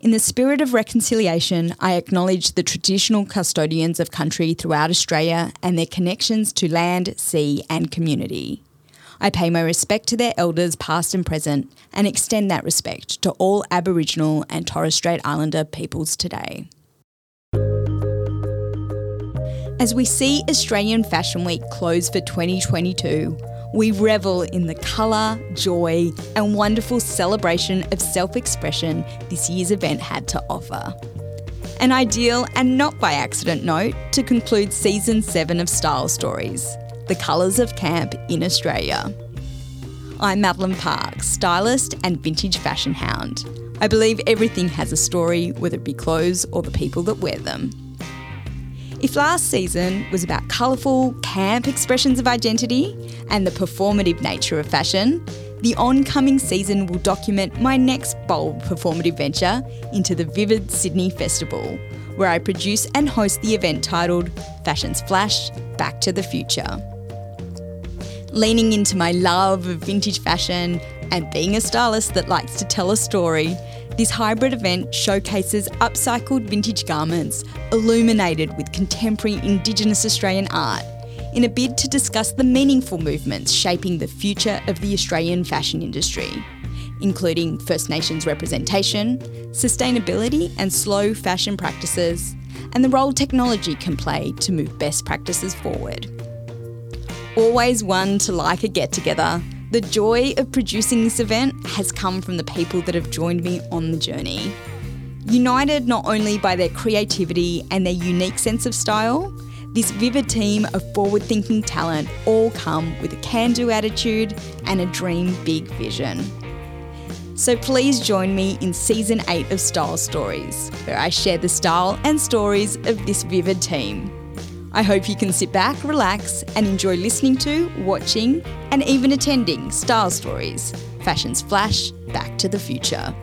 In the spirit of reconciliation, I acknowledge the traditional custodians of country throughout Australia and their connections to land, sea, and community. I pay my respect to their elders, past and present, and extend that respect to all Aboriginal and Torres Strait Islander peoples today. As we see Australian Fashion Week close for 2022, we revel in the colour, joy, and wonderful celebration of self expression this year's event had to offer. An ideal and not by accident note to conclude season 7 of Style Stories The Colours of Camp in Australia. I'm Madeline Parks, stylist and vintage fashion hound. I believe everything has a story, whether it be clothes or the people that wear them. If last season was about colourful, camp expressions of identity and the performative nature of fashion, the oncoming season will document my next bold performative venture into the Vivid Sydney Festival, where I produce and host the event titled Fashion's Flash Back to the Future. Leaning into my love of vintage fashion and being a stylist that likes to tell a story, this hybrid event showcases upcycled vintage garments illuminated with contemporary Indigenous Australian art in a bid to discuss the meaningful movements shaping the future of the Australian fashion industry, including First Nations representation, sustainability and slow fashion practices, and the role technology can play to move best practices forward. Always one to like a get together, the joy of producing this event has come from the people that have joined me on the journey. United not only by their creativity and their unique sense of style, this vivid team of forward thinking talent all come with a can do attitude and a dream big vision. So please join me in season 8 of Style Stories, where I share the style and stories of this vivid team. I hope you can sit back, relax, and enjoy listening to, watching, and even attending Style Stories Fashion's Flash Back to the Future.